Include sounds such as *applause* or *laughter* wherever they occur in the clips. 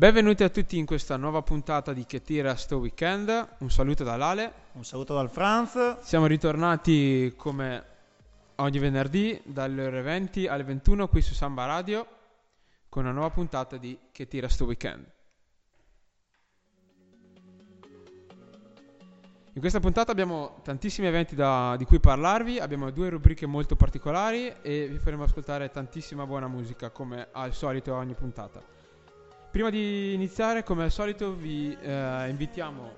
Benvenuti a tutti in questa nuova puntata di Che tira sto weekend. Un saluto dall'Ale. Un saluto dal Franz. Siamo ritornati come ogni venerdì dalle ore 20 alle 21 qui su Samba Radio con una nuova puntata di Che tira sto weekend. In questa puntata abbiamo tantissimi eventi da, di cui parlarvi, abbiamo due rubriche molto particolari e vi faremo ascoltare tantissima buona musica come al solito ogni puntata. Prima di iniziare, come al solito, vi eh, invitiamo,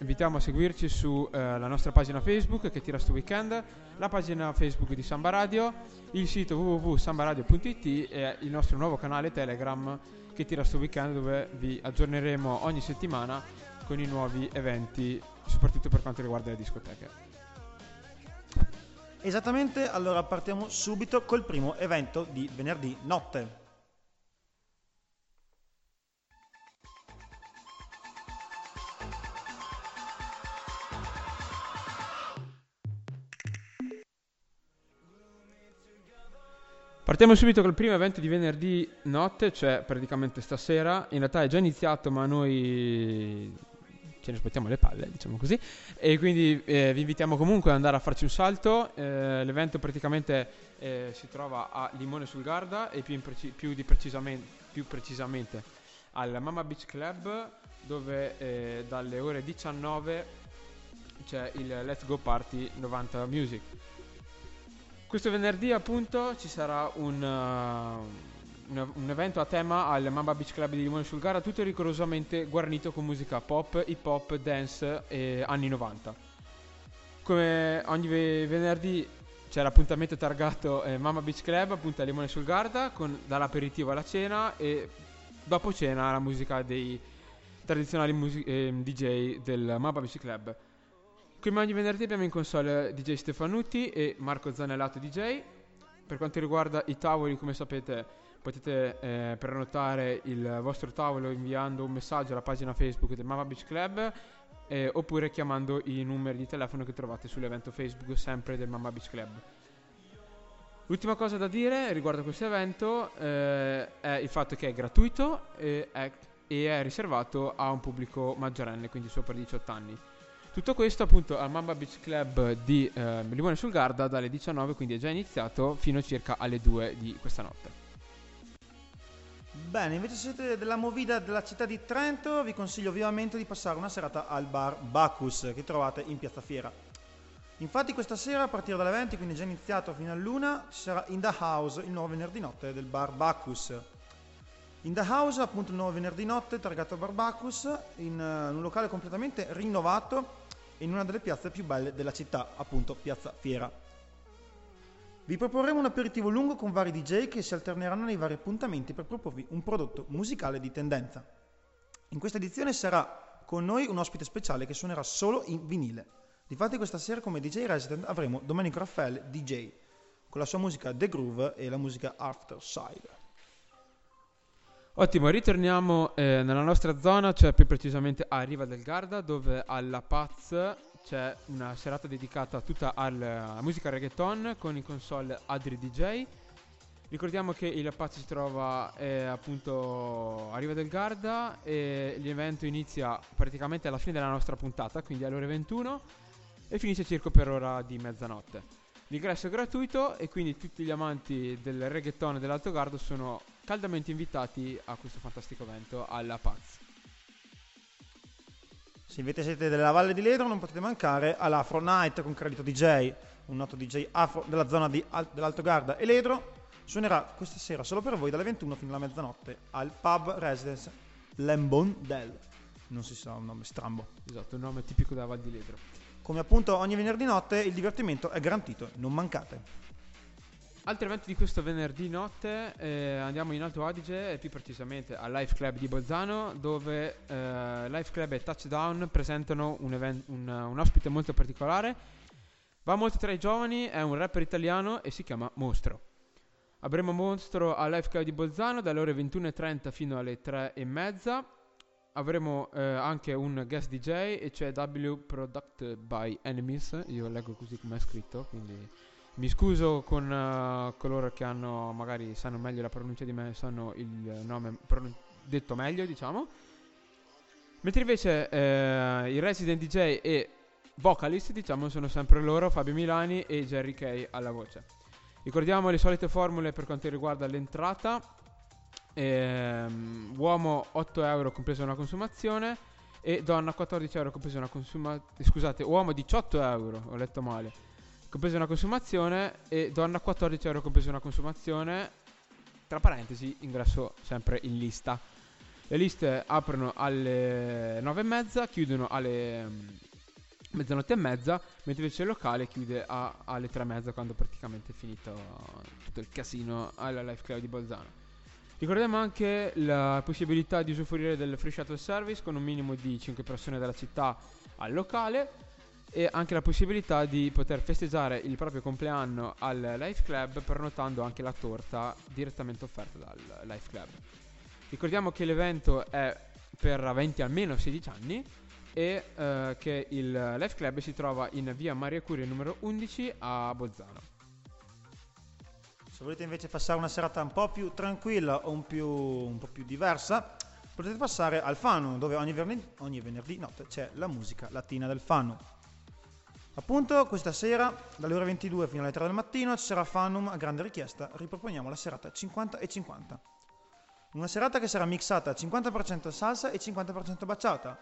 invitiamo, a seguirci sulla eh, nostra pagina Facebook che tira sto weekend, la pagina Facebook di Samba Radio, il sito www.sambaradio.it e il nostro nuovo canale Telegram che tira sto weekend dove vi aggiorneremo ogni settimana con i nuovi eventi, soprattutto per quanto riguarda le discoteche. Esattamente, allora partiamo subito col primo evento di venerdì notte. Partiamo subito col primo evento di venerdì notte, cioè praticamente stasera. In realtà è già iniziato, ma noi ce ne aspettiamo le palle, diciamo così. E quindi eh, vi invitiamo comunque ad andare a farci un salto. Eh, l'evento praticamente eh, si trova a Limone sul Garda e più, preci- più, precisamente, più precisamente al Mama Beach Club, dove eh, dalle ore 19 c'è il Let's Go Party 90 Music. Questo venerdì appunto ci sarà un, uh, un, un, evento a tema al Mamba Beach Club di Limone sul Gara, tutto rigorosamente guarnito con musica pop, hip hop, dance e anni 90. Come ogni venerdì c'è l'appuntamento targato eh, Mama Beach Club appunto a Limone sul Garda con dall'aperitivo alla cena e dopo cena la musica dei tradizionali music- eh, DJ del Mamba Beach Club. Come ogni venerdì abbiamo in console DJ Stefanutti e Marco Zanellato DJ. Per quanto riguarda i tavoli, come sapete, potete eh, prenotare il vostro tavolo inviando un messaggio alla pagina Facebook del Mama Beach Club eh, oppure chiamando i numeri di telefono che trovate sull'evento Facebook sempre del Mama Beach Club. L'ultima cosa da dire riguardo a questo evento eh, è il fatto che è gratuito e è, e è riservato a un pubblico maggiorenne, quindi sopra i 18 anni. Tutto questo appunto al Mamba Beach Club di eh, Limone sul Garda dalle 19, quindi è già iniziato, fino circa alle 2 di questa notte. Bene, invece se siete della movida della città di Trento, vi consiglio vivamente di passare una serata al bar Bacchus che trovate in Piazza Fiera. Infatti questa sera a partire dalle 20, quindi è già iniziato fino all'una, ci sarà In The House, il nuovo venerdì notte del bar Bacchus. In The House, appunto il nuovo venerdì notte, targato al bar Bacchus, in uh, un locale completamente rinnovato in una delle piazze più belle della città, appunto Piazza Fiera. Vi proporremo un aperitivo lungo con vari DJ che si alterneranno nei vari appuntamenti per proporvi un prodotto musicale di tendenza. In questa edizione sarà con noi un ospite speciale che suonerà solo in vinile. Difatti questa sera come DJ resident avremo Domenico Raffaele DJ con la sua musica The Groove e la musica After Side. Ottimo, ritorniamo eh, nella nostra zona, cioè più precisamente a Riva del Garda, dove alla Paz c'è una serata dedicata tutta al, alla musica reggaeton con in console Adri DJ. Ricordiamo che il Paz si trova eh, appunto a Riva del Garda e l'evento inizia praticamente alla fine della nostra puntata, quindi alle ore 21 e finisce circa per ora di mezzanotte. L'ingresso è gratuito e quindi tutti gli amanti del reggaeton e dell'Alto Gardo sono caldamente invitati a questo fantastico evento alla Paz. Se invece siete della Valle di Ledro non potete mancare all'Afro Night con Credito DJ, un noto DJ afro della zona di Al- dell'Alto Garda e Ledro. Suonerà questa sera solo per voi dalle 21 fino alla mezzanotte al pub Residence Lembon Del. Non si sa un nome strambo. Esatto, un nome tipico della Val di Ledro. Come appunto ogni venerdì notte il divertimento è garantito, non mancate. Altri eventi di questo venerdì notte eh, andiamo in Alto Adige e più precisamente al Life Club di Bolzano dove eh, Life Club e Touchdown presentano un, event, un, un, ospite molto particolare. Va molto tra i giovani, è un rapper italiano e si chiama Mostro. Avremo Mostro al Life Club di Bolzano dalle ore 21.30 fino alle 3.30. Avremo eh, anche un guest DJ e cioè W Product by Enemies, io leggo così come è scritto, quindi mi scuso con uh, coloro che hanno, magari sanno meglio la pronuncia di me, sanno il nome, pronun- detto meglio, diciamo. Mentre invece eh, i resident DJ e vocalist, diciamo, sono sempre loro, Fabio Milani e Jerry Kay alla voce. Ricordiamo le solite formule per quanto riguarda l'entrata. Ehm, uomo 8 euro compresa una consumazione e donna 14 euro compresa una consumazione. Scusate, uomo 18 euro, ho letto male, compresa una consumazione e donna 14 euro compresa una consumazione. Tra parentesi, ingresso sempre in lista. Le liste aprono alle 9 e mezza, chiudono alle mm, mezzanotte e mezza, mentre invece il locale chiude a, alle 3 e mezza quando praticamente è finito tutto il casino alla Life Club di Bolzano. Ricordiamo anche la possibilità di usufruire del free shuttle service con un minimo di 5 persone dalla città al locale e anche la possibilità di poter festeggiare il proprio compleanno al Life Club prenotando anche la torta direttamente offerta dal Life Club. Ricordiamo che l'evento è per aventi almeno 16 anni e eh, che il Life Club si trova in via Maria Curia numero 11 a Bolzano. Se volete invece passare una serata un po' più tranquilla o un, più, un po' più diversa, potete passare al Fano, dove ogni venerdì, ogni venerdì notte c'è la musica latina del Fano. Appunto, questa sera, dalle ore 22 fino alle 3 del mattino, ci sarà Fanum a grande richiesta. Riproponiamo la serata 50 e 50. Una serata che sarà mixata 50% salsa e 50% baciata.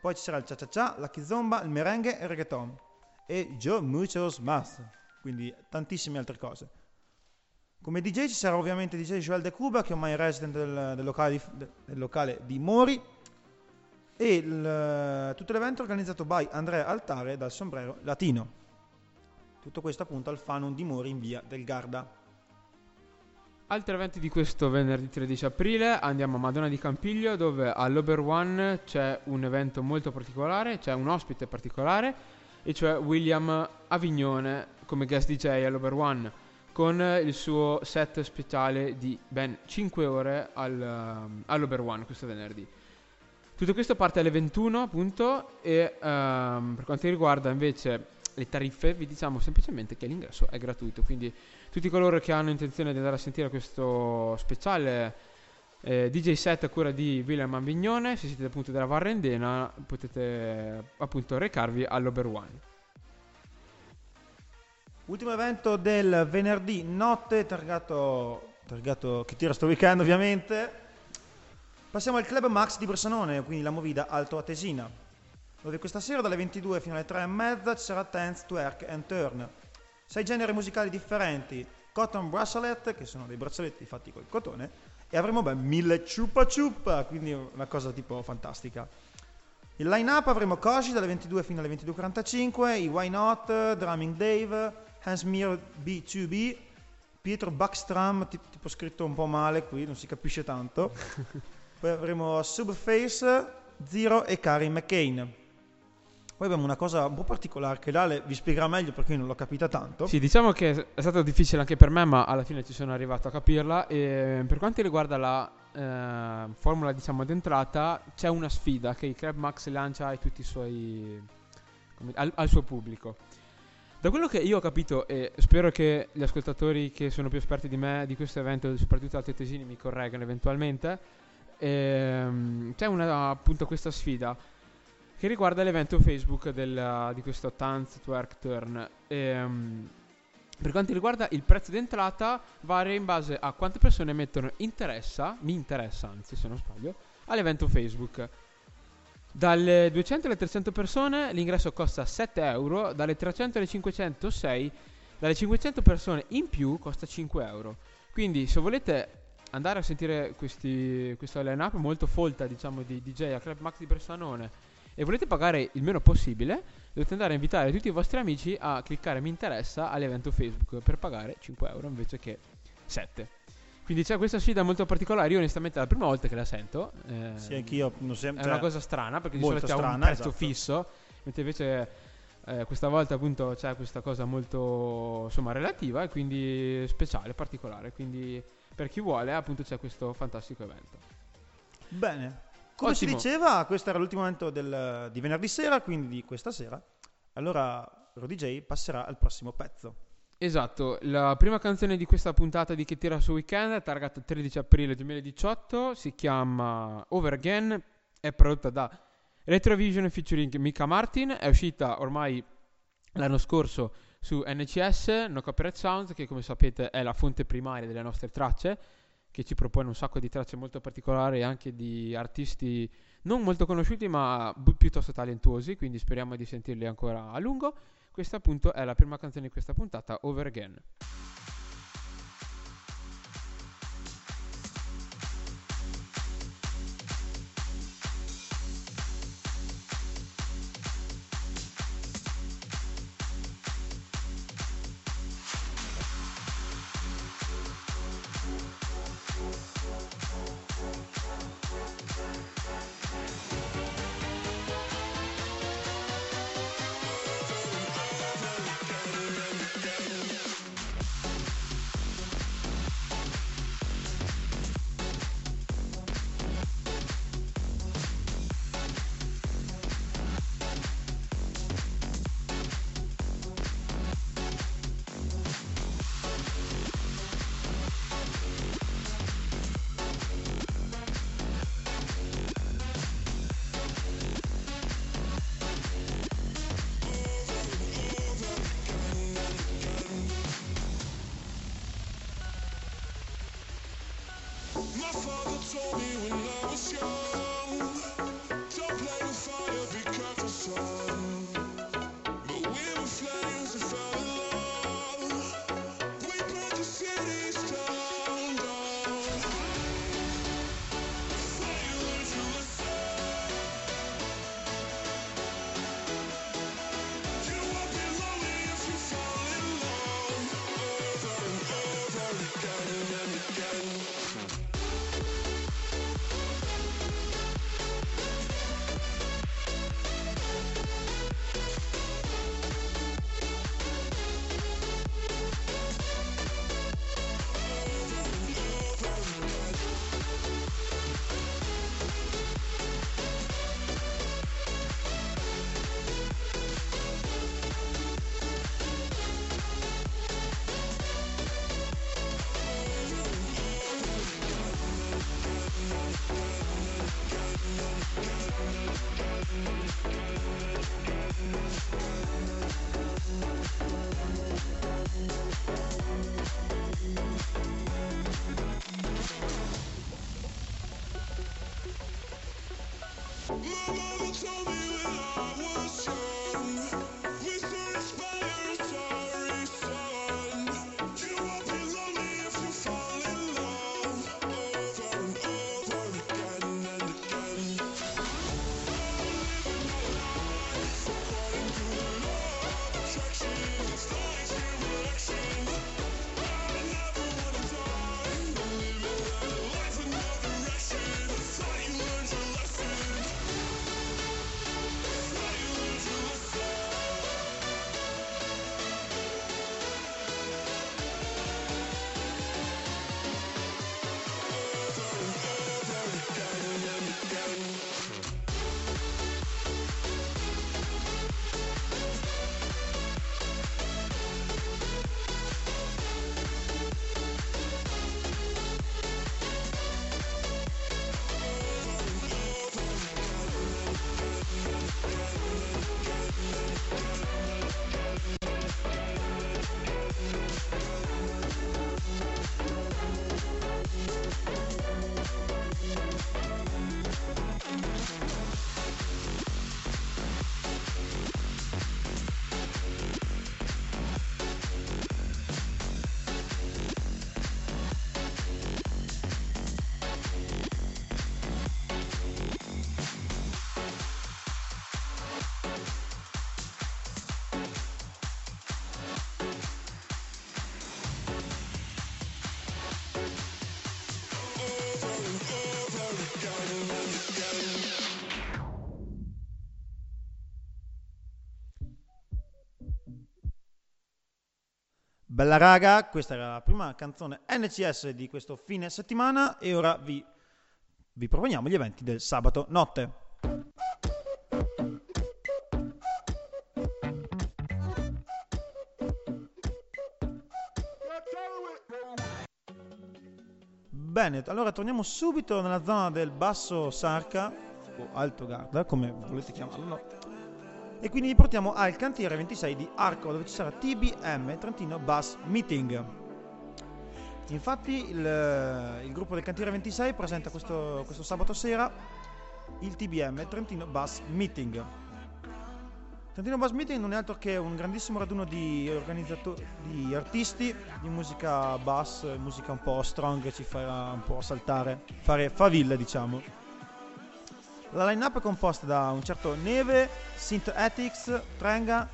Poi ci sarà il cha-cha-cha, la kizomba, il merengue e il reggaeton. E Joe muchos más. Quindi tantissime altre cose. Come DJ ci sarà ovviamente DJ Joel De Cuba, che è ormai resident del, del, locale, di, del locale, di, Mori. E il, tutto l'evento è organizzato by Andrea Altare dal sombrero latino. Tutto questo appunto al Fanum di Mori in via del Garda. Altri eventi di questo venerdì 13 aprile andiamo a Madonna di Campiglio dove all'Ober One c'è un evento molto particolare, c'è un ospite particolare e cioè William Avignone come guest DJ all'Ober One con il suo set speciale di ben 5 ore al, um, all'Ober One questo venerdì. Tutto questo parte alle 21 appunto e um, per quanto riguarda invece le tariffe vi diciamo semplicemente che l'ingresso è gratuito, quindi tutti coloro che hanno intenzione di andare a sentire questo speciale eh, DJ set a cura di William Ambignone, se siete appunto della Varrendena potete appunto recarvi all'Ober One. Ultimo evento del venerdì notte, targato, targato che tira sto weekend ovviamente. Passiamo al Club Max di Bressanone, quindi la movida Alto Atesina, dove questa sera dalle 22 fino alle 3 e mezza ci sarà Dance, Twerk and Turn sei generi musicali differenti, cotton bracelet, che sono dei braccialetti fatti col cotone, e avremo ben mille ciupa ciupa, quindi una cosa tipo fantastica. Il line-up avremo Koshi dalle 22 fino alle 22.45, i Why Not, Drumming Dave, Hansmere B2B, Pietro Backstram, tipo scritto un po' male qui, non si capisce tanto. *laughs* Poi avremo Subface, Zero e Karin McCain. Poi abbiamo una cosa un po' particolare che Lale vi spiegherà meglio perché io non l'ho capita tanto. Sì, diciamo che è stato difficile anche per me, ma alla fine ci sono arrivato a capirla. E per quanto riguarda la eh, formula diciamo d'entrata, c'è una sfida che il Club Max lancia a tutti i suoi come, al, al suo pubblico. Da quello che io ho capito, e spero che gli ascoltatori che sono più esperti di me di questo evento, soprattutto altri tesini, mi correggano eventualmente, ehm, c'è una, appunto questa sfida che riguarda l'evento Facebook del, di questo Tanz Twerk Turn. E, um, per quanto riguarda il prezzo d'entrata, varia in base a quante persone mettono interessa, mi interessa anzi se non sbaglio, all'evento Facebook. Dalle 200 alle 300 persone l'ingresso costa 7 euro, dalle 300 alle 500 6, dalle 500 persone in più costa 5 euro. Quindi se volete andare a sentire questi, questa line-up molto folta diciamo di DJ a Club Max di Bressanone e volete pagare il meno possibile, dovete andare a invitare tutti i vostri amici a cliccare mi interessa all'evento Facebook per pagare 5 euro invece che 7. Quindi c'è questa sfida molto particolare. Io, onestamente, è la prima volta che la sento. Eh, sì, anch'io. Non sempre, è una cosa strana perché di solito ha un prezzo esatto. fisso, mentre invece eh, questa volta, appunto, c'è questa cosa molto insomma relativa e quindi speciale, particolare. Quindi, per chi vuole, appunto, c'è questo fantastico evento. Bene. Come Ottimo. si diceva, questo era l'ultimo momento del, di venerdì sera, quindi di questa sera. Allora Rodi J passerà al prossimo pezzo. Esatto, la prima canzone di questa puntata di Che tira su weekend è targata 13 aprile 2018, si chiama Over Again, è prodotta da Retrovision featuring Mika Martin, è uscita ormai l'anno scorso su NCS, No Copyright Sounds, che come sapete è la fonte primaria delle nostre tracce, che ci propone un sacco di tracce molto particolari anche di artisti non molto conosciuti ma piuttosto talentuosi, quindi speriamo di sentirli ancora a lungo. Questa appunto è la prima canzone di questa puntata, Over Again. Bella raga, questa era la prima canzone NCS di questo fine settimana e ora vi, vi proponiamo gli eventi del sabato notte. Bene, allora torniamo subito nella zona del Basso Sarca, o Alto Garda, come volete chiamarlo, e quindi vi portiamo al cantiere 26 di Arco, dove ci sarà TBM, Trentino Bass Meeting. Infatti il, il gruppo del cantiere 26 presenta questo, questo sabato sera il TBM, Trentino Bass Meeting. Trentino Bass Meeting non è altro che un grandissimo raduno di, di artisti di musica bass, musica un po' strong che ci farà un po' saltare, fare faville diciamo. La line-up è composta da un certo Neve, Synth Ethics, Trenga,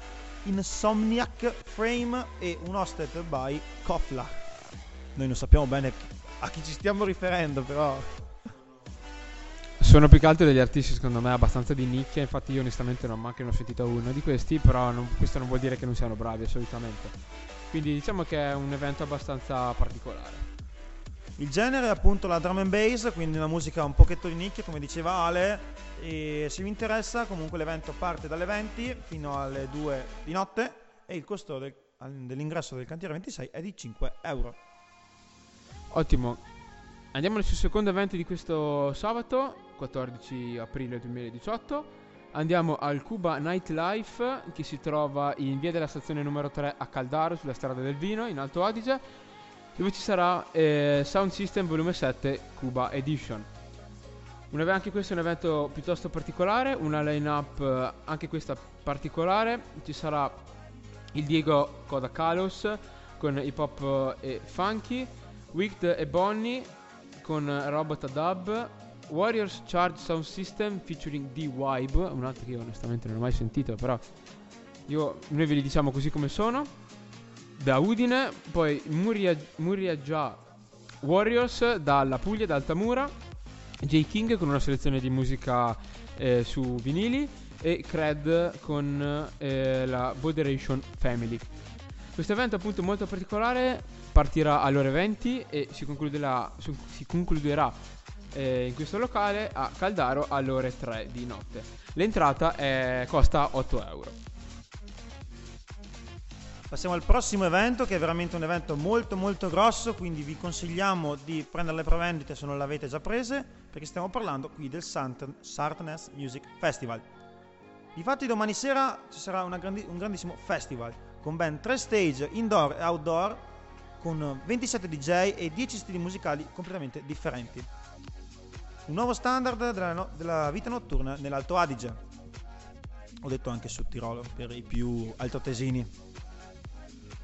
Insomniac, Frame e un hosted by Kofla. Noi non sappiamo bene a chi ci stiamo riferendo, però Sono più che altro degli artisti secondo me abbastanza di nicchia, infatti io onestamente non manco ne ho sentito uno di questi, però non- questo non vuol dire che non siano bravi assolutamente. Quindi diciamo che è un evento abbastanza particolare. Il genere è appunto la drum and bass, quindi una musica un pochetto di nicchia, come diceva Ale. E se vi interessa, comunque l'evento parte dalle 20 fino alle 2 di notte e il costo del- dell'ingresso del cantiere 26 è di 5 euro. Ottimo. Andiamo sul secondo evento di questo sabato, 14 aprile 2018. Andiamo al Cuba Nightlife che si trova in via della stazione numero 3 a Caldaro sulla strada del vino in Alto Adige dove ci sarà eh, Sound System Volume 7 Cuba Edition. Un eve- anche questo è un evento piuttosto particolare, una line-up eh, anche questa particolare. Ci sarà il Diego Coda Kalos con hip hop eh, e funky, Wicked e Bonnie con Robot Dub, Warriors Charge Sound System featuring D-Vibe, un altro che io onestamente non ho mai sentito, però io, noi ve li diciamo così come sono. Da Udine, poi Muria, Muria Già Warriors dalla Puglia, da Altamura, J. King con una selezione di musica eh, su vinili e Cred con eh, la Moderation Family. Questo evento appunto molto particolare partirà alle ore 20 e si concluderà, si concluderà eh, in questo locale a Caldaro alle ore 3 di notte. L'entrata è- costa 8 euro. Passiamo al prossimo evento che è veramente un evento molto molto grosso, quindi vi consigliamo di prendere le prevendite se non le avete già prese, perché stiamo parlando qui del Sant- Sartnes Music Festival. Difatti domani sera ci sarà grandi- un grandissimo festival con ben tre stage indoor e outdoor con 27 DJ e 10 stili musicali completamente differenti. Un nuovo standard della, no- della vita notturna nell'Alto Adige. Ho detto anche sul Tirolo per i più altoatesini.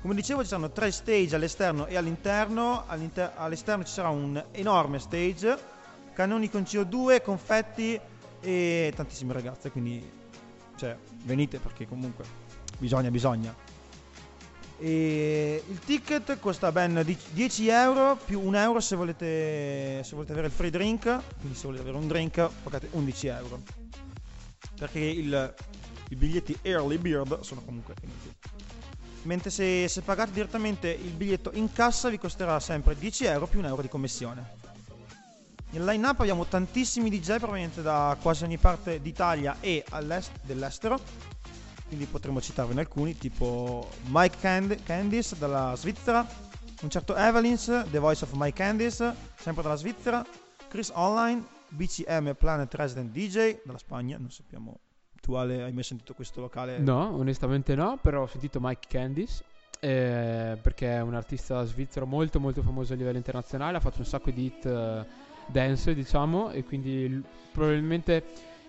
Come dicevo ci saranno tre stage all'esterno e all'interno. All'inter- all'esterno ci sarà un enorme stage, cannoni con CO2, confetti e tantissime ragazze, quindi cioè, venite perché comunque bisogna, bisogna. E il ticket costa ben di- 10 euro più 1 euro se volete, se volete avere il free drink, quindi se volete avere un drink pagate 11 euro. Perché il- i biglietti Early Bird sono comunque finiti. Mentre se, se pagate direttamente il biglietto in cassa vi costerà sempre 10 euro più un euro di commissione. Nel line up abbiamo tantissimi DJ provenienti da quasi ogni parte d'Italia e dell'estero. Quindi potremmo citarvene alcuni, tipo Mike Cand- Candice dalla Svizzera, un certo Evelyn's, The Voice of Mike Candice, sempre dalla Svizzera, Chris Online, BCM Planet Resident DJ dalla Spagna, non sappiamo. Tu Ale hai mai sentito questo locale? No, onestamente no, però ho sentito Mike Candice. eh, perché è un artista svizzero molto molto famoso a livello internazionale, ha fatto un sacco di hit eh, dance diciamo e quindi l- probabilmente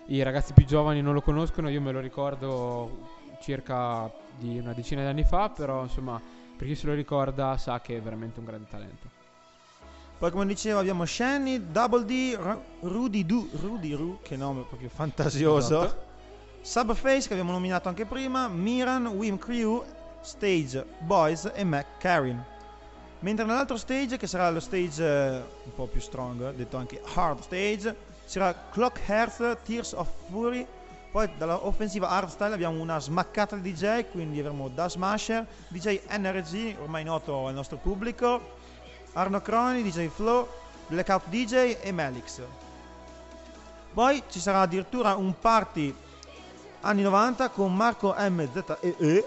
i ragazzi più giovani non lo conoscono, io me lo ricordo circa di una decina di anni fa, però insomma per chi se lo ricorda sa che è veramente un grande talento. Poi come dicevo abbiamo Shani, Double D, Ru- Rudy Du, Rudy Ru, che nome proprio fantasioso. Esatto. Subface che abbiamo nominato anche prima, Miran, Wim Crew, Stage, Boys e Mac Karin. Mentre nell'altro stage, che sarà lo stage eh, un po' più strong, detto anche hard stage, sarà Clock Hearth, Tears of Fury. Poi dalla offensiva hardstyle abbiamo una smaccata di DJ, quindi avremo Da Smasher, DJ NRG, ormai noto al nostro pubblico, Arno Croni, DJ Flow, Blackout DJ e Melix. Poi ci sarà addirittura un party anni 90 con Marco MZEE,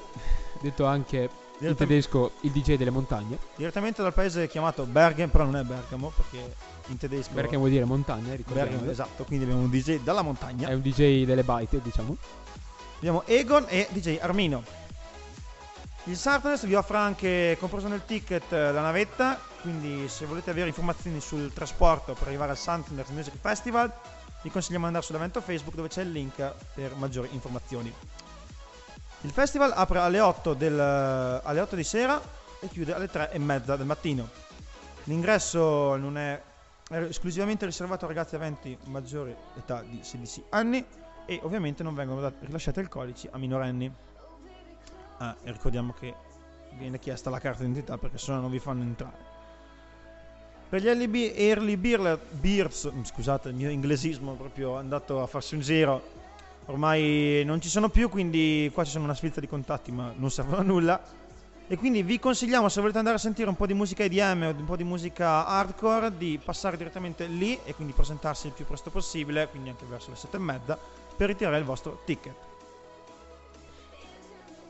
Detto anche in tedesco il DJ delle montagne, direttamente dal paese chiamato Bergamo, però non è Bergamo perché in tedesco perché vuol dire montagna, ricordiamo. Bergamo, esatto, quindi abbiamo un DJ dalla montagna. È un DJ delle baite, diciamo. Abbiamo Egon e DJ Armino. Il Sartnes vi offre anche, compreso nel ticket, eh, la navetta, quindi se volete avere informazioni sul trasporto per arrivare al Sartnes Music Festival, vi consigliamo di andare sull'evento Facebook dove c'è il link per maggiori informazioni. Il festival apre alle 8, del- alle 8 di sera e chiude alle 3 e mezza del mattino. L'ingresso non è, è esclusivamente riservato a ragazzi aventi maggiore età di 16 anni e ovviamente non vengono rilasciati alcolici a minorenni. Ah, ricordiamo che viene chiesta la carta d'identità perché sennò non vi fanno entrare. Per gli early, early beer- beers, mm, scusate il mio inglesismo è proprio andato a farsi un giro, ormai non ci sono più, quindi qua ci sono una sfilza di contatti ma non servono a nulla. E quindi vi consigliamo, se volete andare a sentire un po' di musica EDM o un po' di musica hardcore, di passare direttamente lì e quindi presentarsi il più presto possibile, quindi anche verso le sette e mezza, per ritirare il vostro ticket.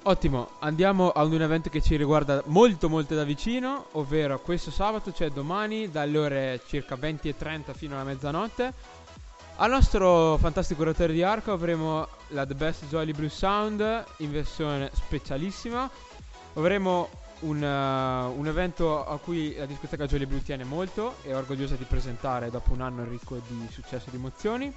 Ottimo, andiamo ad un evento che ci riguarda molto molto da vicino, ovvero questo sabato, cioè domani, dalle ore circa 20 e 30 fino alla mezzanotte. Al nostro fantastico curatore di arco avremo la The Best Jolly Blue Sound in versione specialissima. Avremo un, eh, un evento a cui la discoteca Jolly Blue tiene molto e è orgogliosa di presentare dopo un anno ricco di successo e di emozioni.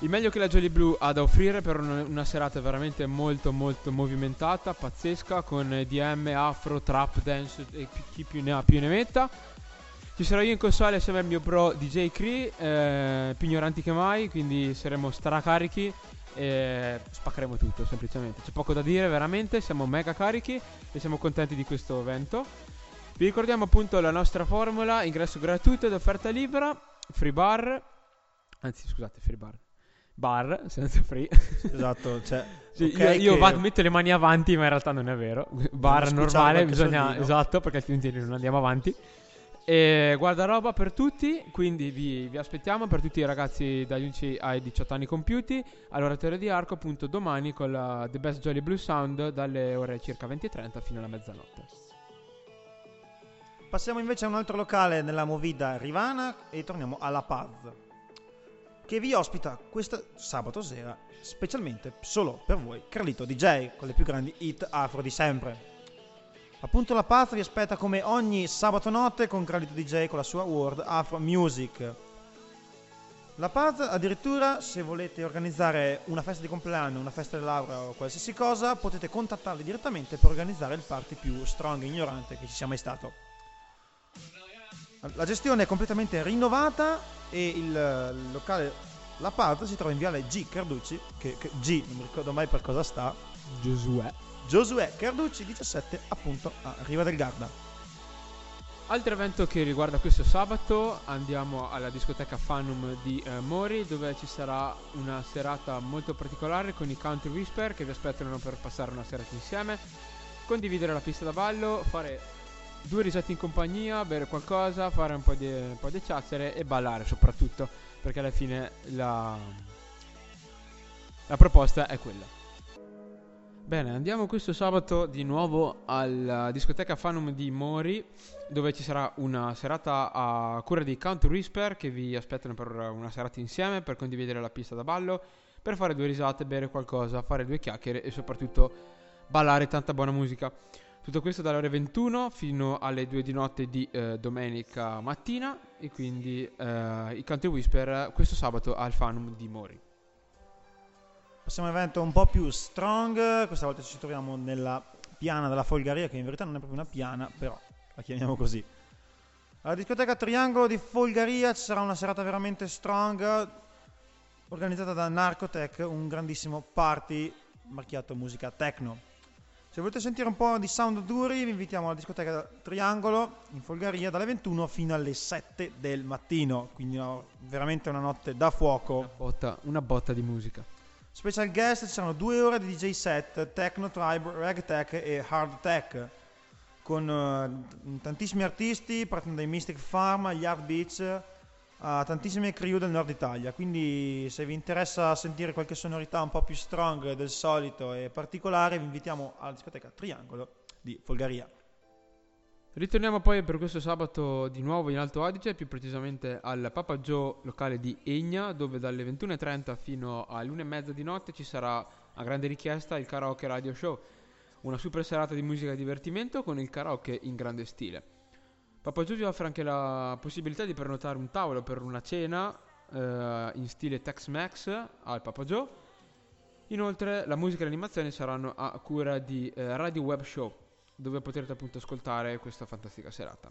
Il meglio che la Jolly Blue ha da offrire per una, serata veramente molto molto movimentata, pazzesca, con DM, afro, trap, dance e chi più ne ha più ne metta. Ci sarò io in console assieme al mio pro DJ Cree, eh, più ignoranti che mai, quindi saremo stracarichi e spaccheremo tutto semplicemente. C'è poco da dire veramente, siamo mega carichi e siamo contenti di questo evento. Vi ricordiamo appunto la nostra formula, ingresso gratuito ed offerta libera, free bar, anzi scusate, free bar, bar *laughs* senza free. Esatto, cioè, Sì, ok io, io che- vado, metto le mani avanti, ma in realtà non è vero. Bar normale, bisogna. soldino. Esatto, perché altrimenti non andiamo avanti. E guardaroba per tutti, quindi vi, vi aspettiamo per tutti i ragazzi dagli 11 ai 18 anni compiuti all'oratorio di Arco, appunto domani con la The Best Jolly Blue Sound dalle ore circa 20.30 fino alla mezzanotte. Passiamo invece a un altro locale nella Movida Rivana e torniamo alla Paz, che vi ospita questo sabato sera, specialmente solo per voi, Carlito DJ, con le più grandi hit afro di sempre. Appunto la Paz vi aspetta come ogni sabato notte con Carlito DJ con la sua World Afro Music. La Paz addirittura se volete organizzare una festa di compleanno, una festa di laurea o qualsiasi cosa, potete contattarli direttamente per organizzare il party più strong e ignorante che ci sia mai stato. La gestione è completamente rinnovata e il, locale La Paz si trova in viale G Carducci, che, che G non mi ricordo mai per cosa sta, Giosuè. Giosuè Carducci 17 appunto a Riva del Garda. Altro evento che riguarda questo sabato, andiamo alla discoteca Fanum di eh, Mori dove ci sarà una serata molto particolare con i Country Whisper che vi aspettano per passare una serata insieme, condividere la pista da ballo, fare due risate in compagnia, bere qualcosa, fare un po' di, un po' di chiacchiere e ballare soprattutto perché alla fine la, la proposta è quella. Bene, andiamo questo sabato di nuovo alla discoteca Fanum di Mori, dove ci sarà una serata a cura di Country Whisper che vi aspettano per una serata insieme, per condividere la pista da ballo, per fare due risate, bere qualcosa, fare due chiacchiere e soprattutto ballare tanta buona musica. Tutto questo dalle ore 21 fino alle 2 di notte di eh, domenica mattina e quindi eh, i Country Whisper questo sabato al Fanum di Mori. Passiamo a un evento un po' più strong, questa volta ci troviamo nella piana della Folgaria, che in verità non è proprio una piana, però la chiamiamo così. Alla discoteca Triangolo di Folgaria ci sarà una serata veramente strong, organizzata da Narcotech, un grandissimo party marchiato musica techno. Se volete sentire un po' di sound duri, vi invitiamo alla discoteca Triangolo in Folgaria dalle 21 fino alle 7 del mattino, quindi no, veramente una notte da fuoco. Botta- una botta di musica. Special guest ci saranno due ore di DJ set, Techno Tribe, Rag Tech e Hard Tech, con eh, tantissimi artisti, partendo dai Mystic Farm agli Hard Beach, a tantissime crew del nord Italia, quindi se vi interessa sentire qualche sonorità un po' più strong del solito e particolare, vi invitiamo alla discoteca Triangolo di Folgaria. Ritorniamo poi per questo sabato di nuovo in Alto Adige, più precisamente al Papa Joe locale di Egna, dove dalle 21.30 fino all'1.30 di notte ci sarà a grande richiesta il karaoke radio show, una super serata di musica e divertimento con il karaoke in grande stile. Papa vi offre anche la possibilità di prenotare un tavolo per una cena eh, in stile Tex-Mex al Papa Joe. Inoltre la musica e l'animazione saranno a cura di eh, Radio Web Show, dove potrete appunto ascoltare questa fantastica serata.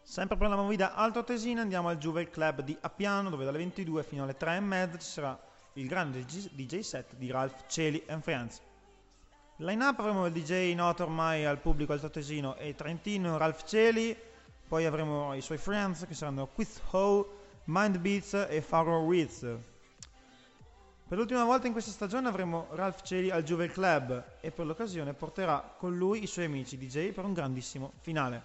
Sempre per la movida Alto Tesina andiamo al Juvel Club di Appiano, dove dalle 22 fino alle 3.30 ci sarà il grande DJ set di Ralph Celi and Friends. Line up avremo il DJ noto ormai al pubblico altoatesino e trentino Ralph Celi, poi avremo i suoi friends che saranno Quiz Ho, Mind Beats e Pharaoh Ritz. Per l'ultima volta in questa stagione avremo Ralph Celi al Juvel Club e per l'occasione porterà con lui i suoi amici DJ per un grandissimo finale.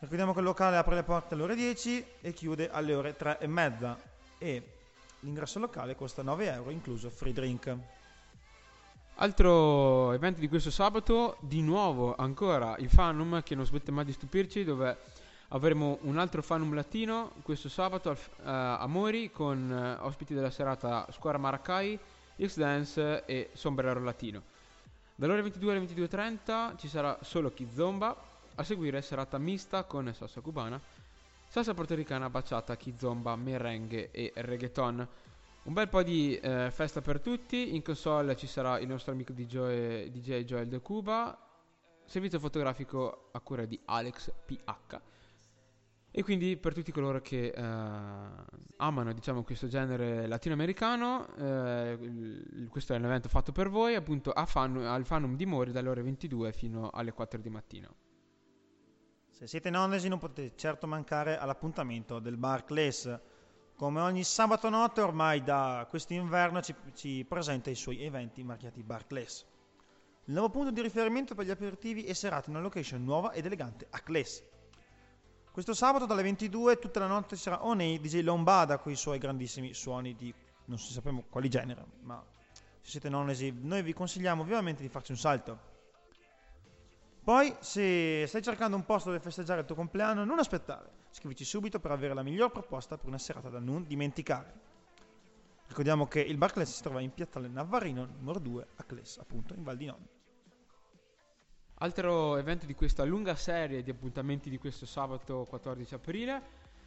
Ricordiamo che il locale apre le porte alle ore 10 e chiude alle ore 3 e mezza e l'ingresso locale costa 9 euro incluso free drink. Altro evento di questo sabato, di nuovo ancora il Fanum che non smette mai di stupirci, dove avremo un altro Fanum latino questo sabato al- eh, a Mori con eh, ospiti della serata Squadra Maracai, X-Dance e Sombrero Latino. Dalle ore 22 alle 22.30 ci sarà solo Kizomba, a seguire serata mista con salsa cubana, salsa portoricana, baciata, kizomba, merengue e reggaeton. Un bel po' di eh, festa per tutti, in console ci sarà il nostro amico DJ, DJ Joel De Cuba, servizio fotografico a cura di Alex PH. E quindi per tutti coloro che eh, amano diciamo, questo genere latinoamericano, eh, questo è un evento fatto per voi, appunto a Fan- al Fanum di Mori dalle ore 22 fino alle 4 di mattino. Se siete nonnesi non potete certo mancare all'appuntamento del Barclays. Come ogni sabato notte ormai da quest'inverno ci, ci presenta i suoi eventi marchiati Barclays. Il nuovo punto di riferimento per gli aperitivi e serate in una location nuova ed elegante a Clays. Questo sabato dalle 22 tutta la notte sarà on air DJ Lombada con i suoi grandissimi suoni di non si sappiamo quali genere, ma se siete nonnesi noi vi consigliamo vivamente di farci un salto. Poi, se stai cercando un posto dove festeggiare il tuo compleanno, non aspettare. Scrivici subito per avere la miglior proposta per una serata da non dimenticare. Ricordiamo che il Barclays si trova in Piazzale Navarino, numero 2, a Cles, appunto, in Val di Non. Altro evento di questa lunga serie di appuntamenti di questo sabato 14 aprile.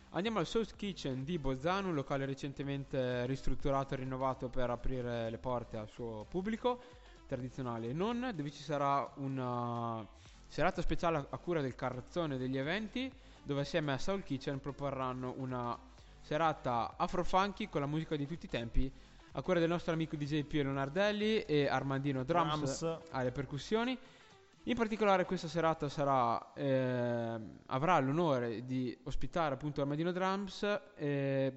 Andiamo al South Kitchen di Bolzano, un locale recentemente ristrutturato e rinnovato per aprire le porte al suo pubblico, tradizionale e non, dove ci sarà una serata speciale a cura del carrozzone degli eventi, dove assieme a Soul Kitchen proporranno una serata afro-funky con la musica di tutti i tempi, a cura del nostro amico DJ Piero Nardelli e Armandino Drums Drums. alle percussioni. In particolare questa serata sarà, ehm, avrà l'onore di ospitare appunto Armadino Drums, eh,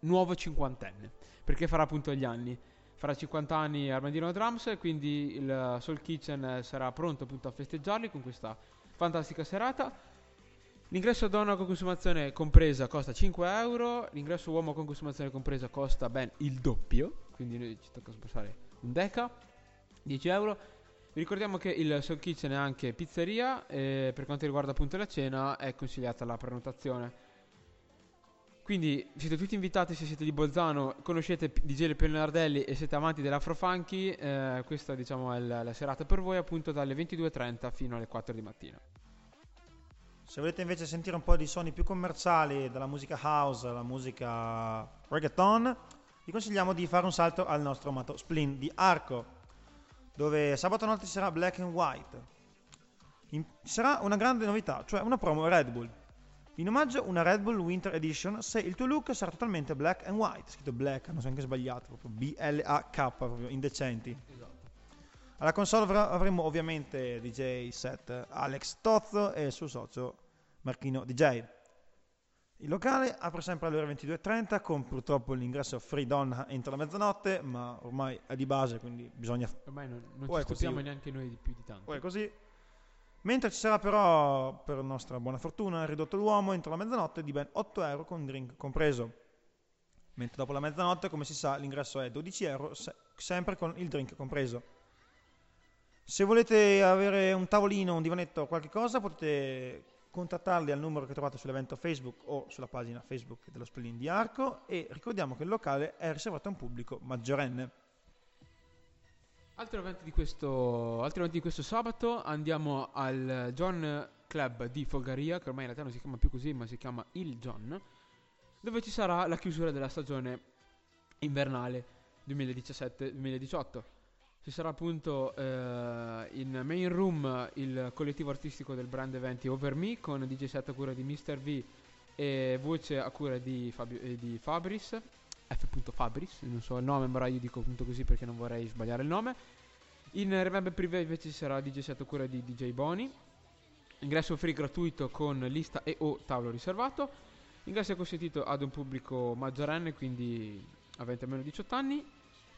nuovo cinquantenne, perché farà appunto gli anni. Farà 50 anni Armadino Drums, quindi il Soul Kitchen eh, sarà pronto appunto a festeggiarli con questa fantastica serata. L'ingresso donna con consumazione compresa costa 5 euro, l'ingresso uomo con consumazione compresa costa ben il doppio, quindi noi ci tocca spostare un deca, 10 euro. Vi ricordiamo che il Soul Kitchen è anche pizzeria e per quanto riguarda appunto la cena è consigliata la prenotazione. Quindi siete tutti invitati se siete di Bolzano, conoscete DJ Pennardelli e siete amanti dell'afrofunky, eh, questa diciamo è la, la serata per voi appunto dalle 22.30 fino alle 4 di mattina. Se volete invece sentire un po' di suoni più commerciali, dalla musica house alla musica reggaeton, vi consigliamo di fare un salto al nostro amato Splin di Arco, dove sabato notte ci sarà Black and White. In- sarà una grande novità, cioè una promo Red Bull. In omaggio una Red Bull Winter Edition se il tuo look sarà totalmente black and white, scritto black, hanno anche sbagliato, proprio B-L-A-K, proprio indecenti. Alla console avremo ovviamente DJ set Alex Tozzo e il suo socio Marchino DJ. Il locale apre sempre alle ore 22.30 con purtroppo l'ingresso free donna entro la mezzanotte, ma ormai è di base, quindi bisogna... Ormai non, non ci è così. stupiamo neanche noi di più di tanto. Poi è così. Mentre ci sarà però, per nostra buona fortuna, ridotto l'uomo entro la mezzanotte di ben 8 euro con drink compreso. Mentre dopo la mezzanotte, come si sa, l'ingresso è 12 euro, se- sempre con il drink compreso. Se volete avere un tavolino, un divanetto o qualche cosa, potete contattarli al numero che trovate sull'evento Facebook o sulla pagina Facebook dello Spellin di Arco e ricordiamo che il locale è riservato a un pubblico maggiorenne. Altri eventi, di questo, altri eventi di questo sabato andiamo al John Club di Folgaria, che ormai in realtà non si chiama più così, ma si chiama il John, dove ci sarà la chiusura della stagione invernale 2017-2018. Ci sarà appunto eh, in main room il collettivo artistico del brand eventi Over Me con DJ set a cura di Mr. V e voce a cura di, Fabio- eh, di Fabris, F. Fabris, non so il nome, ma io dico appunto così perché non vorrei sbagliare il nome. In Remember Privé invece ci sarà DJ set a cura di DJ Boni. Ingresso free gratuito con lista e o tavolo riservato. L'ingresso è consentito ad un pubblico maggiorenne, quindi avente almeno 18 anni.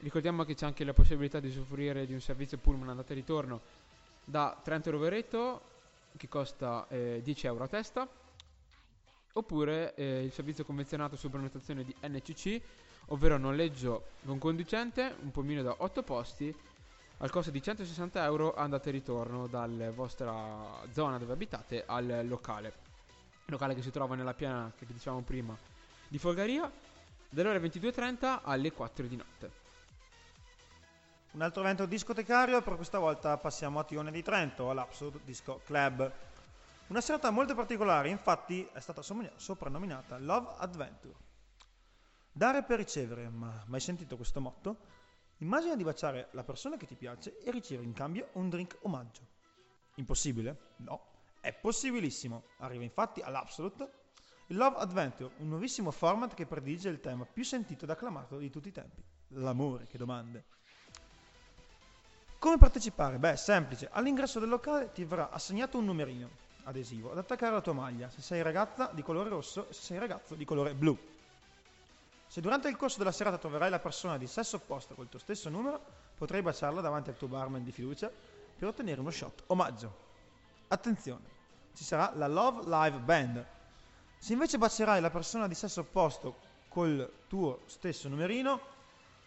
Ricordiamo che c'è anche la possibilità di usufruire di un servizio pullman andata e ritorno da Trento Rovereto che costa eh, 10 euro a testa oppure eh, il servizio convenzionato su prenotazione di NCC ovvero noleggio con conducente un pulmino da 8 posti al costo di 160 euro andata e ritorno dalla vostra zona dove abitate al locale. Locale che si trova nella piana che vi dicevamo prima di Folgaria dalle ore 22.30 alle 4 di notte Un altro evento discotecario, per questa volta passiamo a Tione di Trento, all'Absurd Disco Club. Una serata molto particolare, infatti è stata soprannominata Love Adventure. Dare per ricevere, ma mai sentito questo motto? Immagina di baciare la persona che ti piace e ricevere in cambio un drink omaggio. Impossibile? No, è possibilissimo. Arriva infatti all'Absolute il Love Adventure, un nuovissimo format che predilige il tema più sentito ed acclamato di tutti i tempi. L'amore, che domande. Come partecipare? Beh, semplice. All'ingresso del locale ti verrà assegnato un numerino adesivo da attaccare alla tua maglia, se sei ragazza di colore rosso e se sei ragazzo di colore blu. Se durante il corso della serata troverai la persona di sesso opposto col tuo stesso numero, potrai baciarla davanti al tuo barman di fiducia per ottenere uno shot omaggio. Attenzione, ci sarà la Love Live Band. Se invece bacierai la persona di sesso opposto col tuo stesso numerino,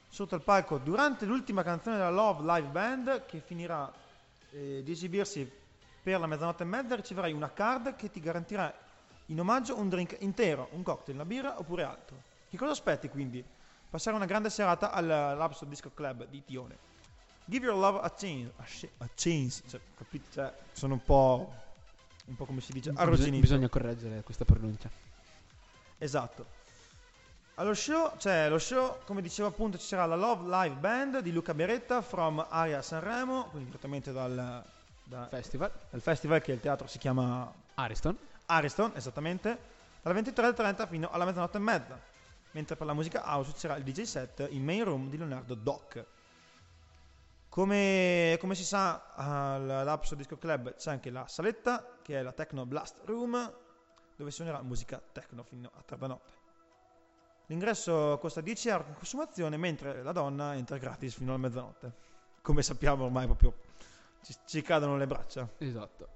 sotto il palco durante l'ultima canzone della Love Live Band che finirà eh, di esibirsi per la mezzanotte e mezza riceverai una card che ti garantirà in omaggio un drink intero, un cocktail, una birra oppure altro. Che cosa aspetti quindi? Passare una grande serata all'Abso Disco Club di Tione. Give your love a chance. A, sci- a chance. Cioè, capite? Cioè, sono un po'. Un po' come si dice. Bisogna, Arrugginito. bisogna correggere questa pronuncia Esatto. Allo show, cioè lo show, come dicevo appunto, ci sarà la Love Live Band di Luca Beretta from Aria Sanremo, quindi direttamente dal, da- Festival dal festival che il teatro si chiama Ariston Ariston, esattamente, dalle 23.30 fino alla mezzanotte e mezza. Mentre per la musica house ci sarà il DJ set in main room di Leonardo Doc. Come, come si sa, all'Apso Disco Club c'è anche la saletta, che è la Techno Blast Room, dove suonerà musica techno fino a tarda notte. L'ingresso costa 10 euro con consumazione, mentre la donna entra gratis fino alla mezzanotte. Come sappiamo ormai proprio ci, ci cadono le braccia. Esatto.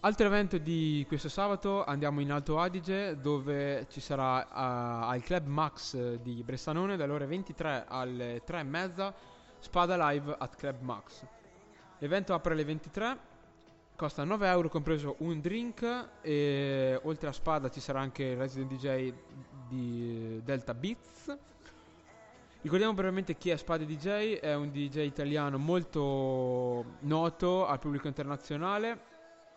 Altro evento di questo sabato andiamo in Alto Adige dove ci sarà ah, al Club Max di Bressanone dalle ore 23 alle 3 e mezza Spada Live at Club Max. L'evento apre alle 23, costa 9 euro compreso un drink e oltre a Spada ci sarà anche il resident DJ di Delta Beats. Ricordiamo brevemente chi è Spade DJ, è un DJ italiano molto noto al pubblico internazionale,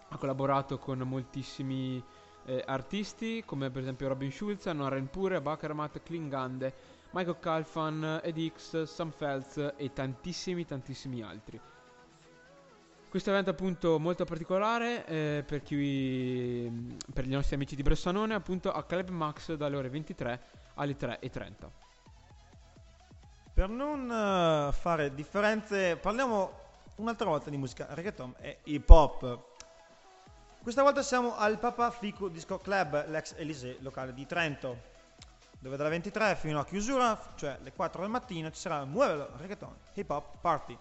ha collaborato con moltissimi eh, artisti come per esempio Robin Schulz, Noren Pure, Bakermat, Klingande, Michael Calfan, Edix, Sam Feltz e tantissimi tantissimi altri. Questo evento appunto molto particolare eh, per, chi, per i nostri amici di Bressanone appunto a Club Max dalle ore 23 alle 3.30. Per non eh, fare differenze, parliamo un'altra volta di musica reggaeton e hip hop. Questa volta siamo al Papa Fico Disco Club, l'ex Elysée locale di Trento, dove dalle 23 fino a chiusura, cioè le 4 del mattino, ci sarà Muovelo Reggaeton Hip Hop Party.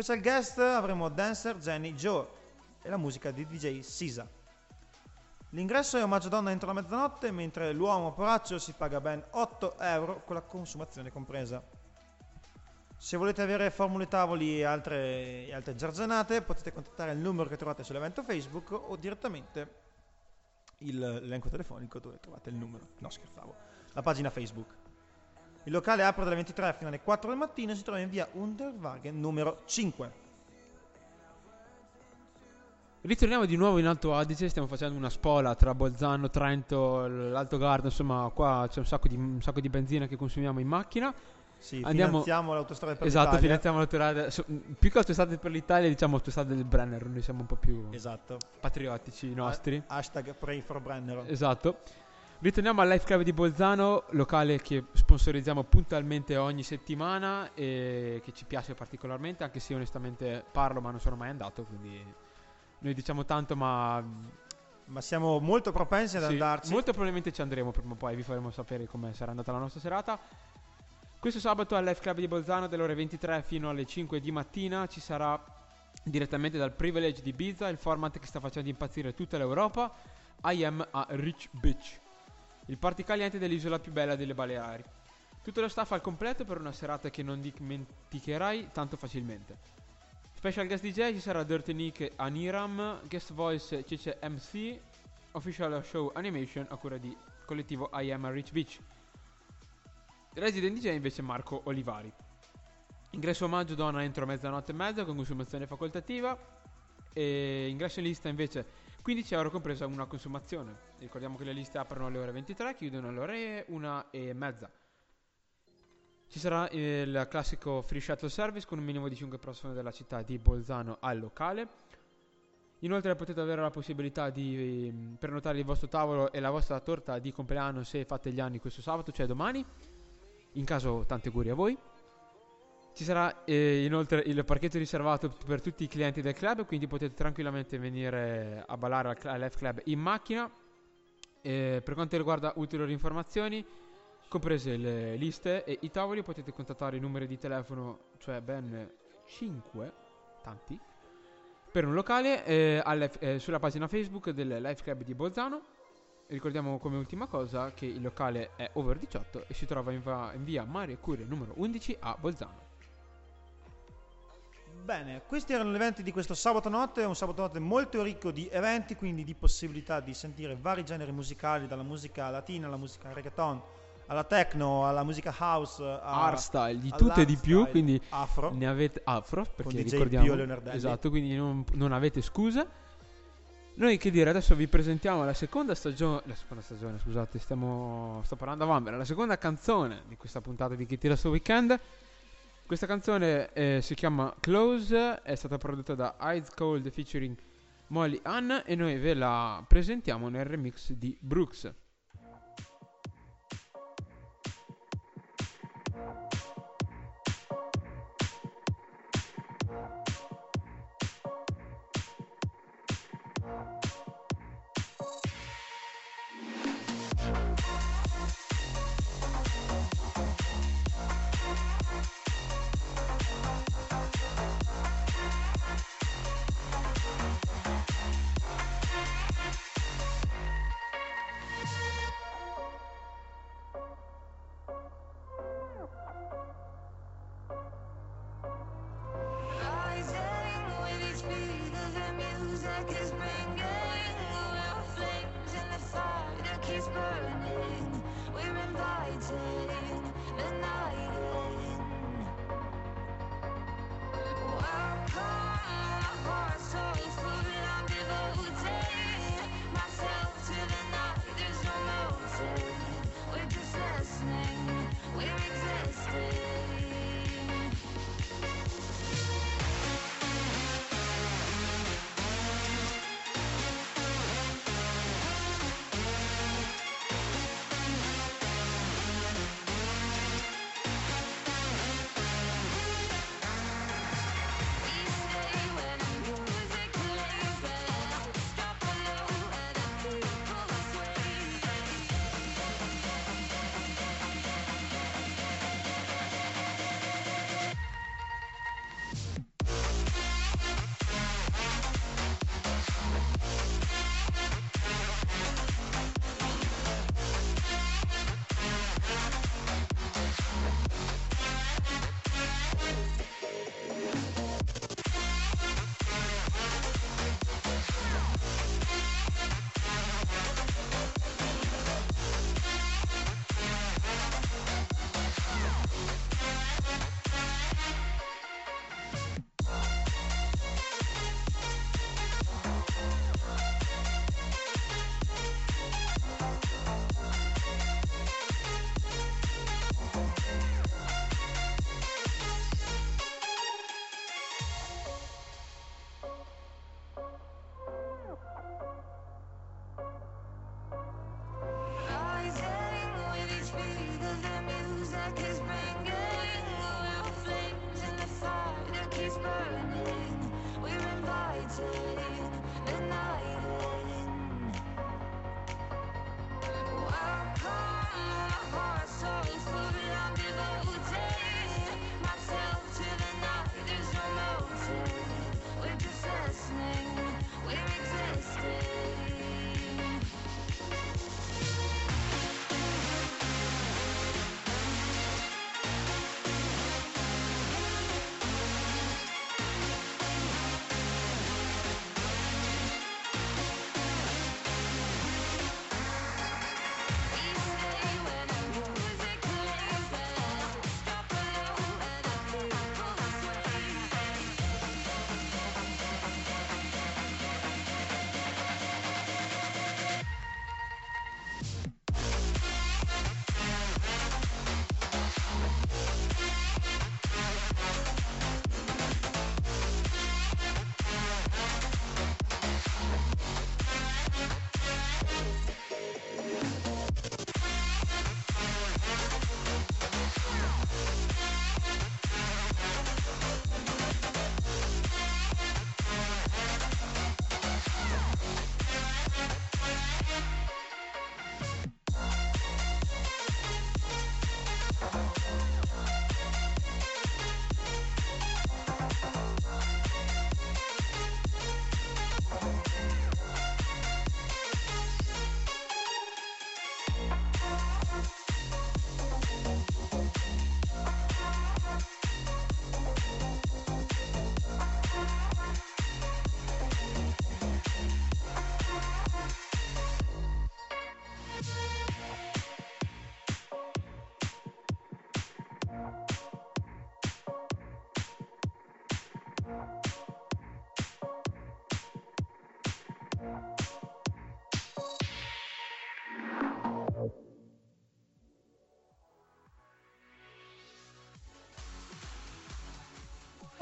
Special guest avremo dancer Jenny Joe. e la musica di DJ Sisa. L'ingresso è omaggio donna entro la mezzanotte, mentre l'uomo poraccio si paga ben 8 euro con la consumazione compresa. Se volete avere formule tavoli e altre, e altre giargianate, potete contattare il numero che trovate sull'evento Facebook o direttamente l'elenco telefonico dove trovate il numero. No, scherzavo. La pagina Facebook. Il locale apre dalle 23 fino alle 4 del mattino e si trova in via Unterwagen numero 5. Ritorniamo di nuovo in Alto Adige, stiamo facendo una spola tra Bolzano, Trento, l'Alto Garda, insomma qua c'è un sacco di, un sacco di benzina che consumiamo in macchina. Sì, Andiamo- finanziamo l'autostrada per esatto, l'Italia. finanziamo l'autostrada, so- più che autostrade per l'Italia diciamo autostrade del Brenner, noi siamo un po' più Esatto. patriottici nostri. Hashtag pray for Brennero. Esatto. Ritorniamo al Life Club di Bolzano, locale che sponsorizziamo puntualmente ogni settimana e che ci piace particolarmente, anche se io onestamente parlo ma non sono mai andato, quindi noi diciamo tanto ma Ma siamo molto propensi ad sì, andarci. molto probabilmente ci andremo prima o poi, vi faremo sapere come sarà andata la nostra serata. Questo sabato al Life Club di Bolzano dalle ore 23 fino alle 5 di mattina ci sarà direttamente dal Privilege di Ibiza, il format che sta facendo impazzire tutta l'Europa, I am a Rich Bitch, il party caliente dell'isola più bella delle Baleari. Tutto lo staff al completo per una serata che non dimenticherai tanto facilmente. Special guest DJ ci sarà Dirty Nick Aniram, guest voice Cece MC, official show animation a cura di collettivo I am a Rich Beach. Resident DJ invece Marco Olivari. Ingresso omaggio donna entro mezzanotte e mezza con consumazione facoltativa. E ingresso in lista invece 15 euro compresa una consumazione. Ricordiamo che le liste aprono alle ore 23, chiudono alle ore 1 e mezza. Ci sarà il classico free shuttle service con un minimo di 5 persone della città di Bolzano al locale. Inoltre potete avere la possibilità di ehm, prenotare il vostro tavolo e la vostra torta di compleanno se fate gli anni questo sabato, cioè domani. In caso tanti auguri a voi. Ci sarà eh, inoltre il parcheggio riservato per tutti i clienti del club, quindi potete tranquillamente venire a ballare al, al F Club in macchina. Eh, per quanto riguarda ulteriori informazioni, comprese le liste e i tavoli, potete contattare i numeri di telefono, cioè ben 5, tanti, per un locale eh, eh, sulla pagina Facebook del Life Club di Bolzano. Ricordiamo come ultima cosa che il locale è over 18 e si trova in, va- in via Mario Curie numero 11 a Bolzano. Bene, questi erano gli eventi di questo sabato notte, un sabato notte molto ricco di eventi, quindi di possibilità di sentire vari generi musicali, dalla musica latina alla musica reggaeton, alla techno, alla musica house, Hardstyle, di tutto e di più, quindi afro. ne avete afro perché ricordiamo esatto quindi non, non avete scuse. Noi che dire adesso vi presentiamo la seconda stagione la seconda stagione scusate stiamo sto parlando a vanvera la seconda canzone di questa puntata di Chi tira sto weekend questa canzone eh, si chiama Close è stata prodotta da Eyes Cold featuring Molly Ann e noi ve la presentiamo nel remix di Brooks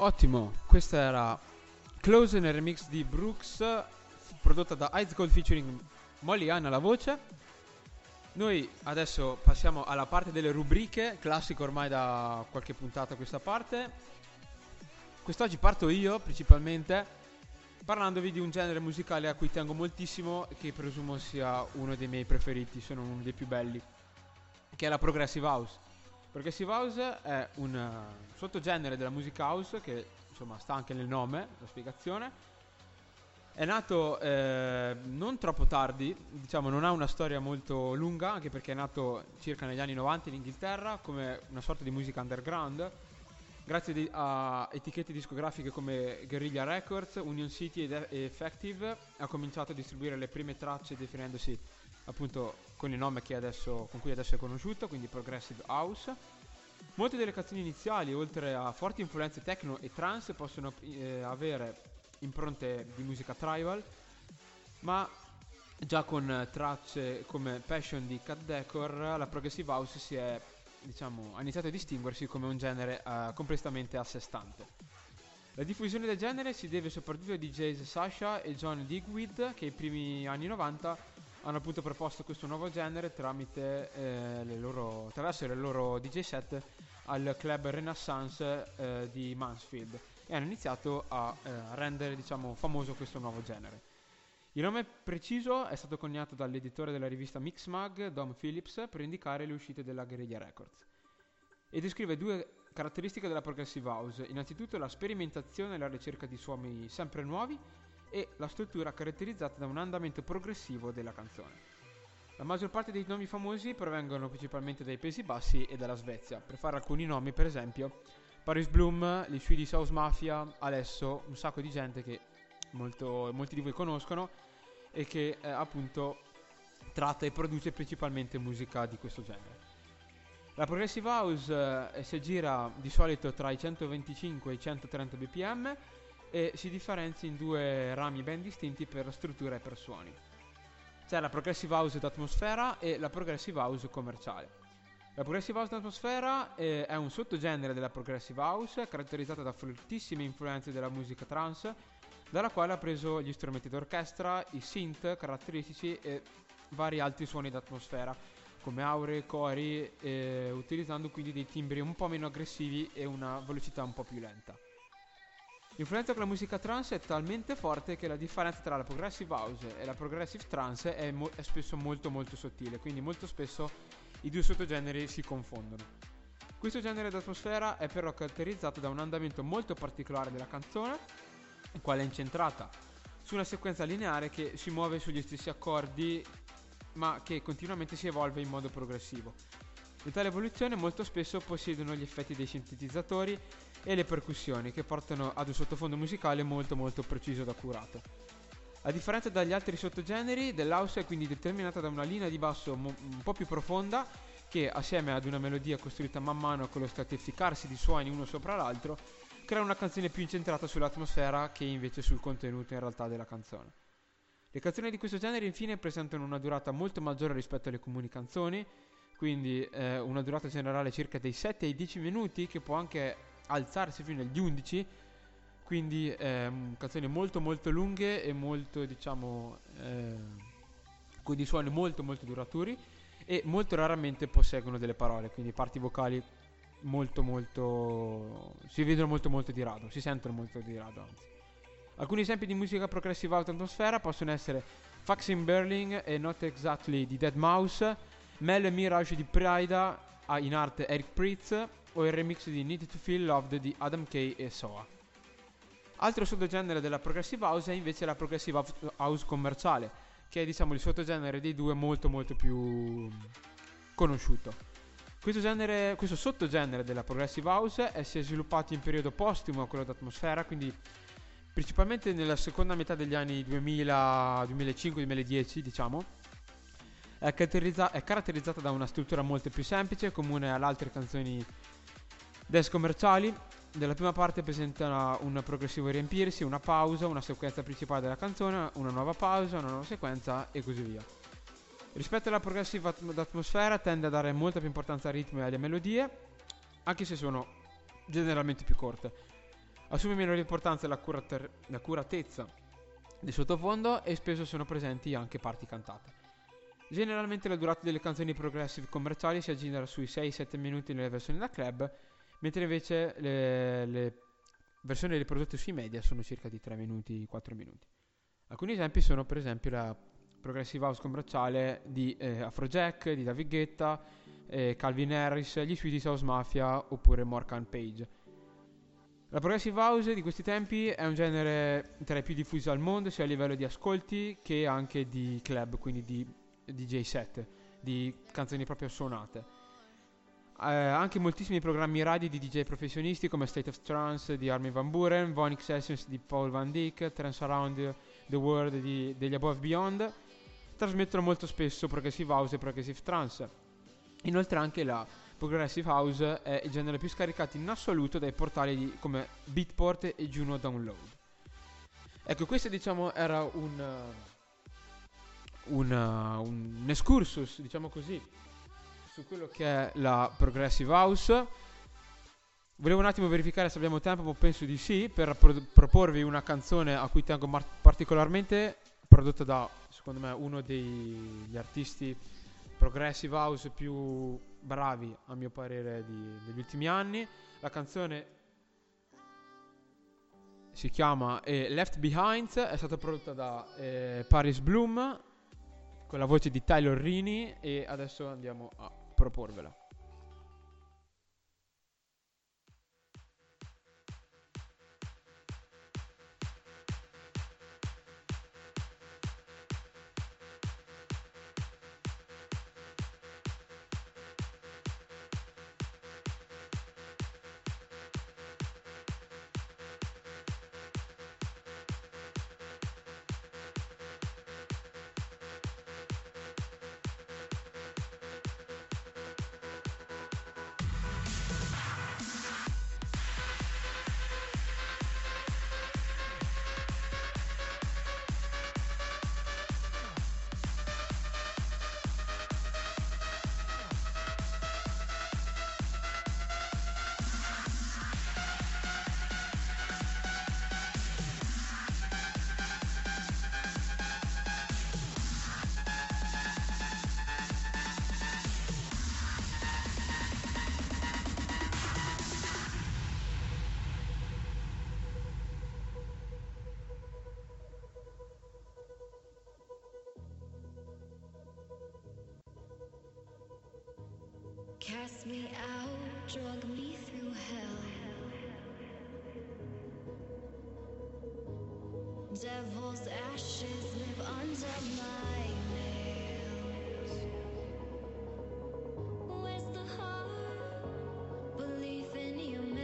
Ottimo, questa era Close nel remix di Brooks, prodotta da Ice Gold featuring Molly Ann alla voce. Noi adesso passiamo alla parte delle rubriche, classico ormai da qualche puntata questa parte. Quest'oggi parto io principalmente parlandovi di un genere musicale a cui tengo moltissimo e che presumo sia uno dei miei preferiti, sono uno dei più belli, che è la Progressive House. Progressive House è un eh, sottogenere della music house che insomma sta anche nel nome, la spiegazione. È nato eh, non troppo tardi, diciamo non ha una storia molto lunga, anche perché è nato circa negli anni 90 in Inghilterra come una sorta di musica underground, grazie a etichette discografiche come Guerrilla Records, Union City e Effective, ha cominciato a distribuire le prime tracce definendosi appunto con il nome adesso, con cui adesso è conosciuto, quindi Progressive House. Molte delle canzoni iniziali, oltre a forti influenze techno e trance, possono eh, avere impronte di musica tribal, ma già con tracce come Passion di Cat Decor, la Progressive House si è, diciamo, ha iniziato a distinguersi come un genere eh, completamente a sé stante. La diffusione del genere si deve soprattutto ai DJs Sasha e John Digweed che nei primi anni 90 hanno appunto proposto questo nuovo genere tramite eh, le loro, attraverso le loro DJ set al club Renaissance eh, di Mansfield e hanno iniziato a eh, rendere diciamo famoso questo nuovo genere. Il nome preciso è stato coniato dall'editore della rivista Mixmag, Dom Phillips, per indicare le uscite della Guerrilla Records e descrive due caratteristiche della Progressive House. Innanzitutto la sperimentazione e la ricerca di suoni sempre nuovi e la struttura caratterizzata da un andamento progressivo della canzone. La maggior parte dei nomi famosi provengono principalmente dai Paesi Bassi e dalla Svezia. Per fare alcuni nomi, per esempio, Paris Bloom, gli Swedish House Mafia, Alesso, un sacco di gente che molto- molti di voi conoscono e che eh, appunto tratta e produce principalmente musica di questo genere. La Progressive House eh, si gira di solito tra i 125 e i 130 bpm e si differenzia in due rami ben distinti per struttura e per suoni. C'è la Progressive House d'atmosfera e la Progressive House commerciale. La Progressive House d'atmosfera eh, è un sottogenere della Progressive House caratterizzata da fortissime influenze della musica trance, dalla quale ha preso gli strumenti d'orchestra, i synth caratteristici e vari altri suoni d'atmosfera, come aure, cori, eh, utilizzando quindi dei timbri un po' meno aggressivi e una velocità un po' più lenta. L'influenza con la musica trance è talmente forte che la differenza tra la progressive house e la progressive trance è, mo- è spesso molto molto sottile, quindi molto spesso i due sottogeneri si confondono. Questo genere d'atmosfera è però caratterizzato da un andamento molto particolare della canzone, il quale è incentrata su una sequenza lineare che si muove sugli stessi accordi, ma che continuamente si evolve in modo progressivo. In tale evoluzione molto spesso possiedono gli effetti dei sintetizzatori e le percussioni che portano ad un sottofondo musicale molto molto preciso ed accurato. A differenza dagli altri sottogeneri, dell'house è quindi determinata da una linea di basso mo- un po' più profonda che assieme ad una melodia costruita man mano con lo stratificarsi di suoni uno sopra l'altro crea una canzone più incentrata sull'atmosfera che invece sul contenuto in realtà della canzone. Le canzoni di questo genere infine presentano una durata molto maggiore rispetto alle comuni canzoni, quindi eh, una durata generale circa dei 7 ai 10 minuti che può anche alzarsi fino agli 11 quindi ehm, canzoni molto molto lunghe e molto diciamo eh, con dei suoni molto molto duraturi e molto raramente posseggono delle parole quindi parti vocali molto molto si vedono molto molto di rado si sentono molto di rado anzi. Alcuni esempi di musica progressive out atmosfera possono essere Fax in Berlin e Not Exactly di Dead Mouse Mel Mirage di Prida ah, in arte Eric Pritz o il remix di Need to Feel Loved di Adam Kay e Soa Altro sottogenere della progressive house è invece la progressive house- commerciale, che è diciamo il sottogenere dei due molto molto più conosciuto. Questo, genere, questo sottogenere della progressive house è, si è sviluppato in periodo postumo a quello d'atmosfera, quindi principalmente nella seconda metà degli anni 2000, 2005-2010 diciamo. È, caratterizza- è caratterizzata da una struttura molto più semplice, comune alle altre canzoni dance commerciali, nella prima parte presenta un progressivo riempirsi, una pausa, una sequenza principale della canzone, una nuova pausa, una nuova sequenza e così via. Rispetto alla progressive atm- d'atmosfera tende a dare molta più importanza al ritmo e alle melodie, anche se sono generalmente più corte. Assume minore importanza l'accuratezza del sottofondo e spesso sono presenti anche parti cantate. Generalmente la durata delle canzoni progressive commerciali si aggira sui 6-7 minuti nelle versioni da club, mentre invece le, le versioni riprodotte sui media sono circa di 3 minuti, 4 minuti. Alcuni esempi sono per esempio la progressive house commerciale di eh, Afrojack, di David Guetta, eh, Calvin Harris, gli Swedish House Mafia oppure Morgan Page. La progressive house di questi tempi è un genere tra i più diffusi al mondo, sia a livello di ascolti che anche di club, quindi di DJ set, di canzoni proprio suonate. Eh, anche moltissimi programmi radio di DJ professionisti come State of Trance di Armin Van Buren, Vonic Sessions di Paul Van Dyck, Trance Around the World di- degli Above Beyond trasmettono molto spesso progressive house e progressive trance. Inoltre anche la progressive house è il genere più scaricato in assoluto dai portali di- come Beatport e Juno Download. Ecco, questo diciamo era un, uh, un, uh, un excursus, diciamo così, su quello che è la progressive house. Volevo un attimo verificare se abbiamo tempo, ma penso di sì, per pro- proporvi una canzone a cui tengo mar- particolarmente, prodotta da, secondo me, uno degli artisti progressive house più bravi, a mio parere, di- degli ultimi anni. La canzone si chiama eh, Left Behind, è stata prodotta da eh, Paris Bloom con la voce di Tyler Rini e adesso andiamo a proporvela. Cast me out, drug me through hell. Devil's ashes live under my nails. Where's the heart? Belief in humanity.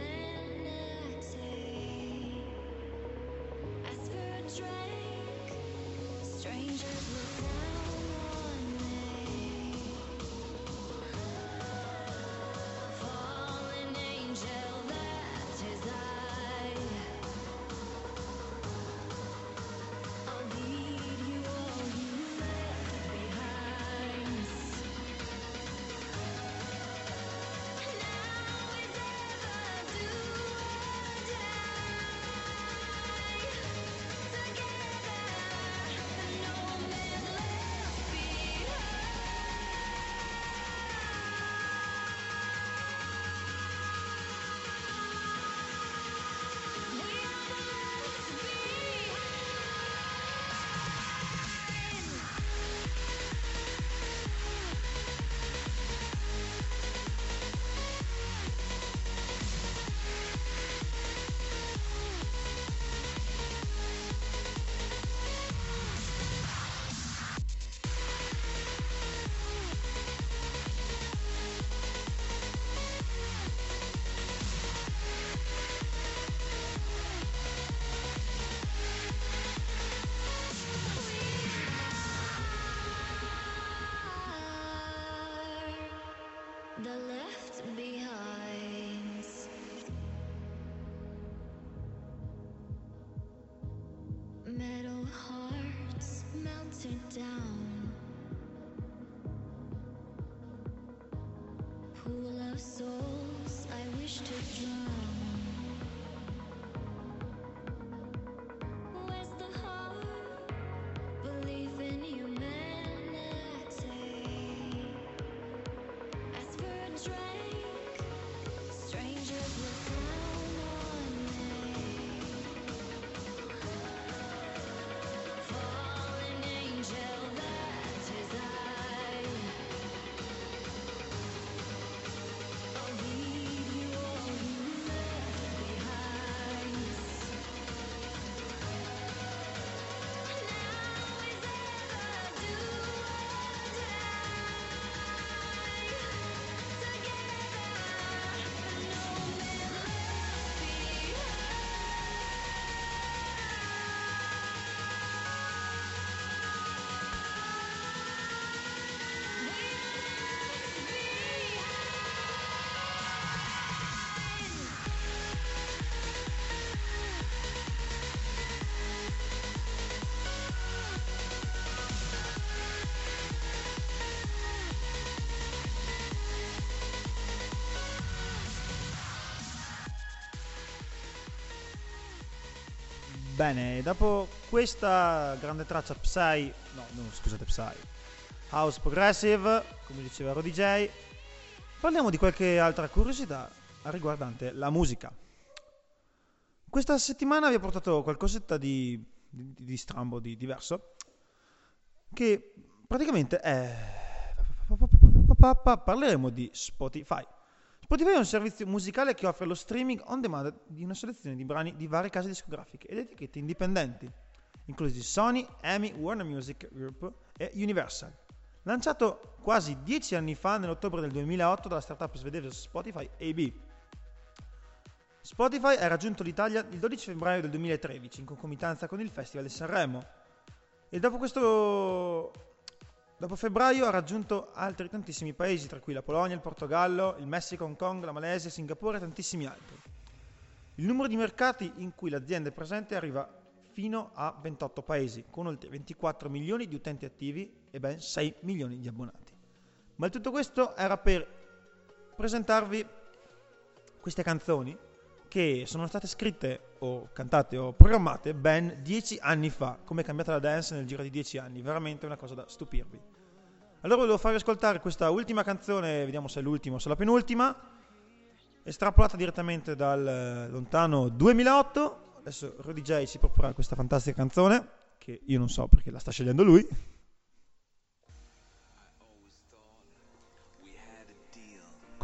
Ask for a drink. Strangers Bene, dopo questa grande traccia Psy, no, no, scusate, Psy, House Progressive, come diceva Rody J, parliamo di qualche altra curiosità riguardante la musica. Questa settimana vi ho portato qualcosetta di, di, di strambo, di diverso, che praticamente è... Parleremo di Spotify. Spotify è un servizio musicale che offre lo streaming on demand di una selezione di brani di varie case discografiche ed etichette indipendenti, inclusi Sony, EMI, Warner Music Group e Universal. Lanciato quasi dieci anni fa, nell'ottobre del 2008, dalla startup svedese Spotify AB. Spotify ha raggiunto l'Italia il 12 febbraio del 2013 in concomitanza con il Festival di Sanremo e dopo questo Dopo febbraio ha raggiunto altri tantissimi paesi, tra cui la Polonia, il Portogallo, il Messico, Hong Kong, la Malesia, Singapore e tantissimi altri. Il numero di mercati in cui l'azienda è presente arriva fino a 28 paesi, con oltre 24 milioni di utenti attivi e ben 6 milioni di abbonati. Ma tutto questo era per presentarvi queste canzoni che sono state scritte o cantate o programmate ben 10 anni fa, come è cambiata la dance nel giro di 10 anni, veramente una cosa da stupirvi. Allora volevo farvi ascoltare questa ultima canzone, vediamo se è l'ultima o se è la penultima, estrapolata direttamente dal eh, lontano 2008. Adesso Rudy J si proporrà questa fantastica canzone, che io non so perché la sta scegliendo lui.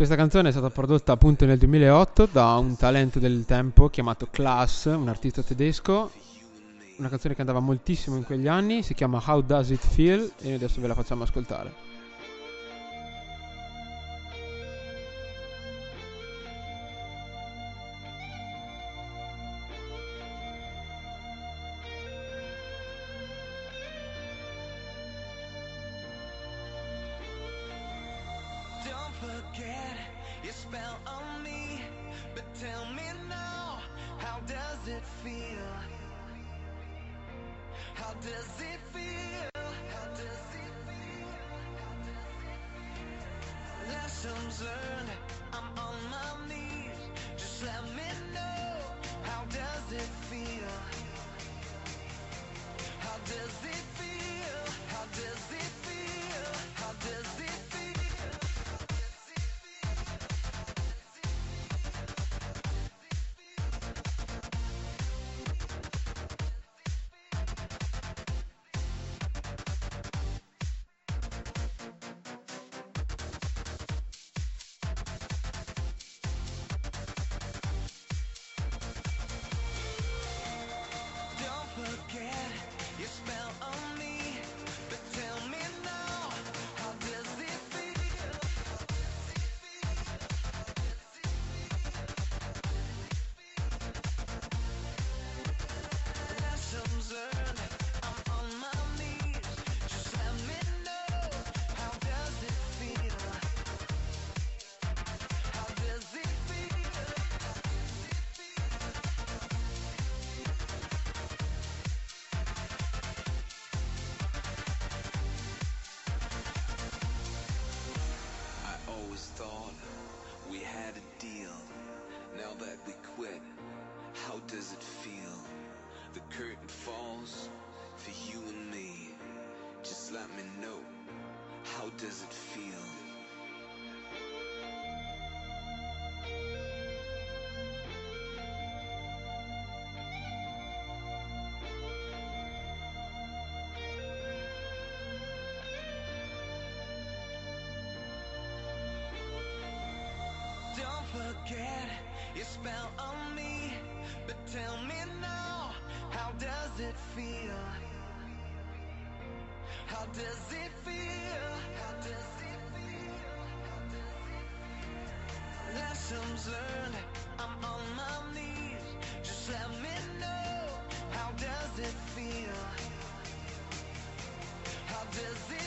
Questa canzone è stata prodotta appunto nel 2008 da un talento del tempo chiamato Klaas, un artista tedesco. Una canzone che andava moltissimo in quegli anni, si chiama How Does It Feel e adesso ve la facciamo ascoltare. Let know. How does it feel? Don't forget your spell on me, but tell me now, how does it feel? How does it feel? How does it feel? How does it feel? Lessons learned, I'm on my knees. Just let me know, how does it feel? How does it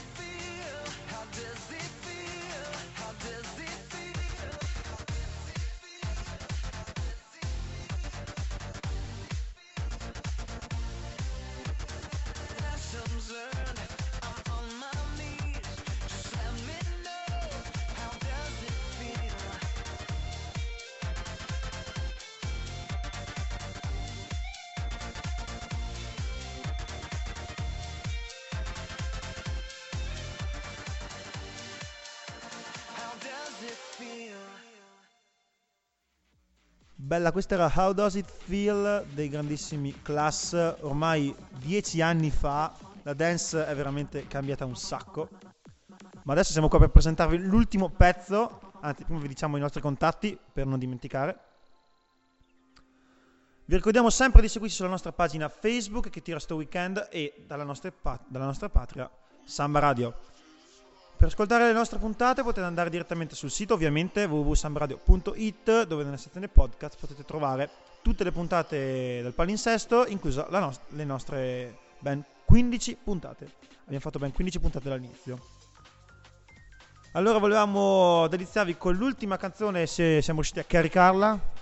Bella, questa era How Does It Feel dei grandissimi Class. Ormai dieci anni fa la dance è veramente cambiata un sacco. Ma adesso siamo qua per presentarvi l'ultimo pezzo. Anzi, prima vi diciamo i nostri contatti per non dimenticare. Vi ricordiamo sempre di seguirci sulla nostra pagina Facebook che tira sto weekend e dalla nostra, dalla nostra patria Samba Radio. Per ascoltare le nostre puntate potete andare direttamente sul sito, ovviamente www.sambaradio.it, dove nella sezione podcast potete trovare tutte le puntate del palinsesto, inclusa nos- le nostre ben 15 puntate. Abbiamo fatto ben 15 puntate dall'inizio. Allora volevamo deliziarvi con l'ultima canzone, se siamo riusciti a caricarla.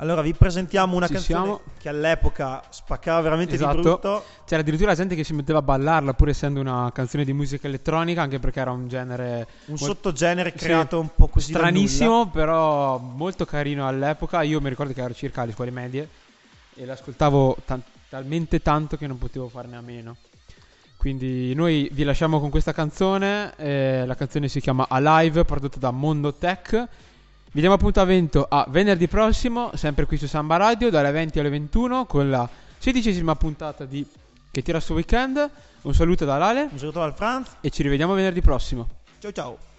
Allora vi presentiamo una Ci canzone siamo. che all'epoca spaccava veramente Esatto. di brutto. C'era addirittura gente che si metteva a ballarla, pur essendo una canzone di musica elettronica, anche perché era un genere Un Mol- sottogenere Sì, creato un po' così stranissimo, però molto carino all'epoca. Io mi ricordo che ero circa alle scuole medie e l'ascoltavo tan- talmente tanto che non potevo farne a meno. Quindi noi vi lasciamo con questa canzone, eh, la canzone si chiama Alive, prodotta da Mondo Tech. Vi diamo appuntamento a venerdì prossimo, sempre qui su Samba Radio, dalle 20 alle 21, con la sedicesima puntata di Che tira sto weekend. Un saluto da Lale Un saluto dal Franz. e ci rivediamo venerdì prossimo. Ciao ciao.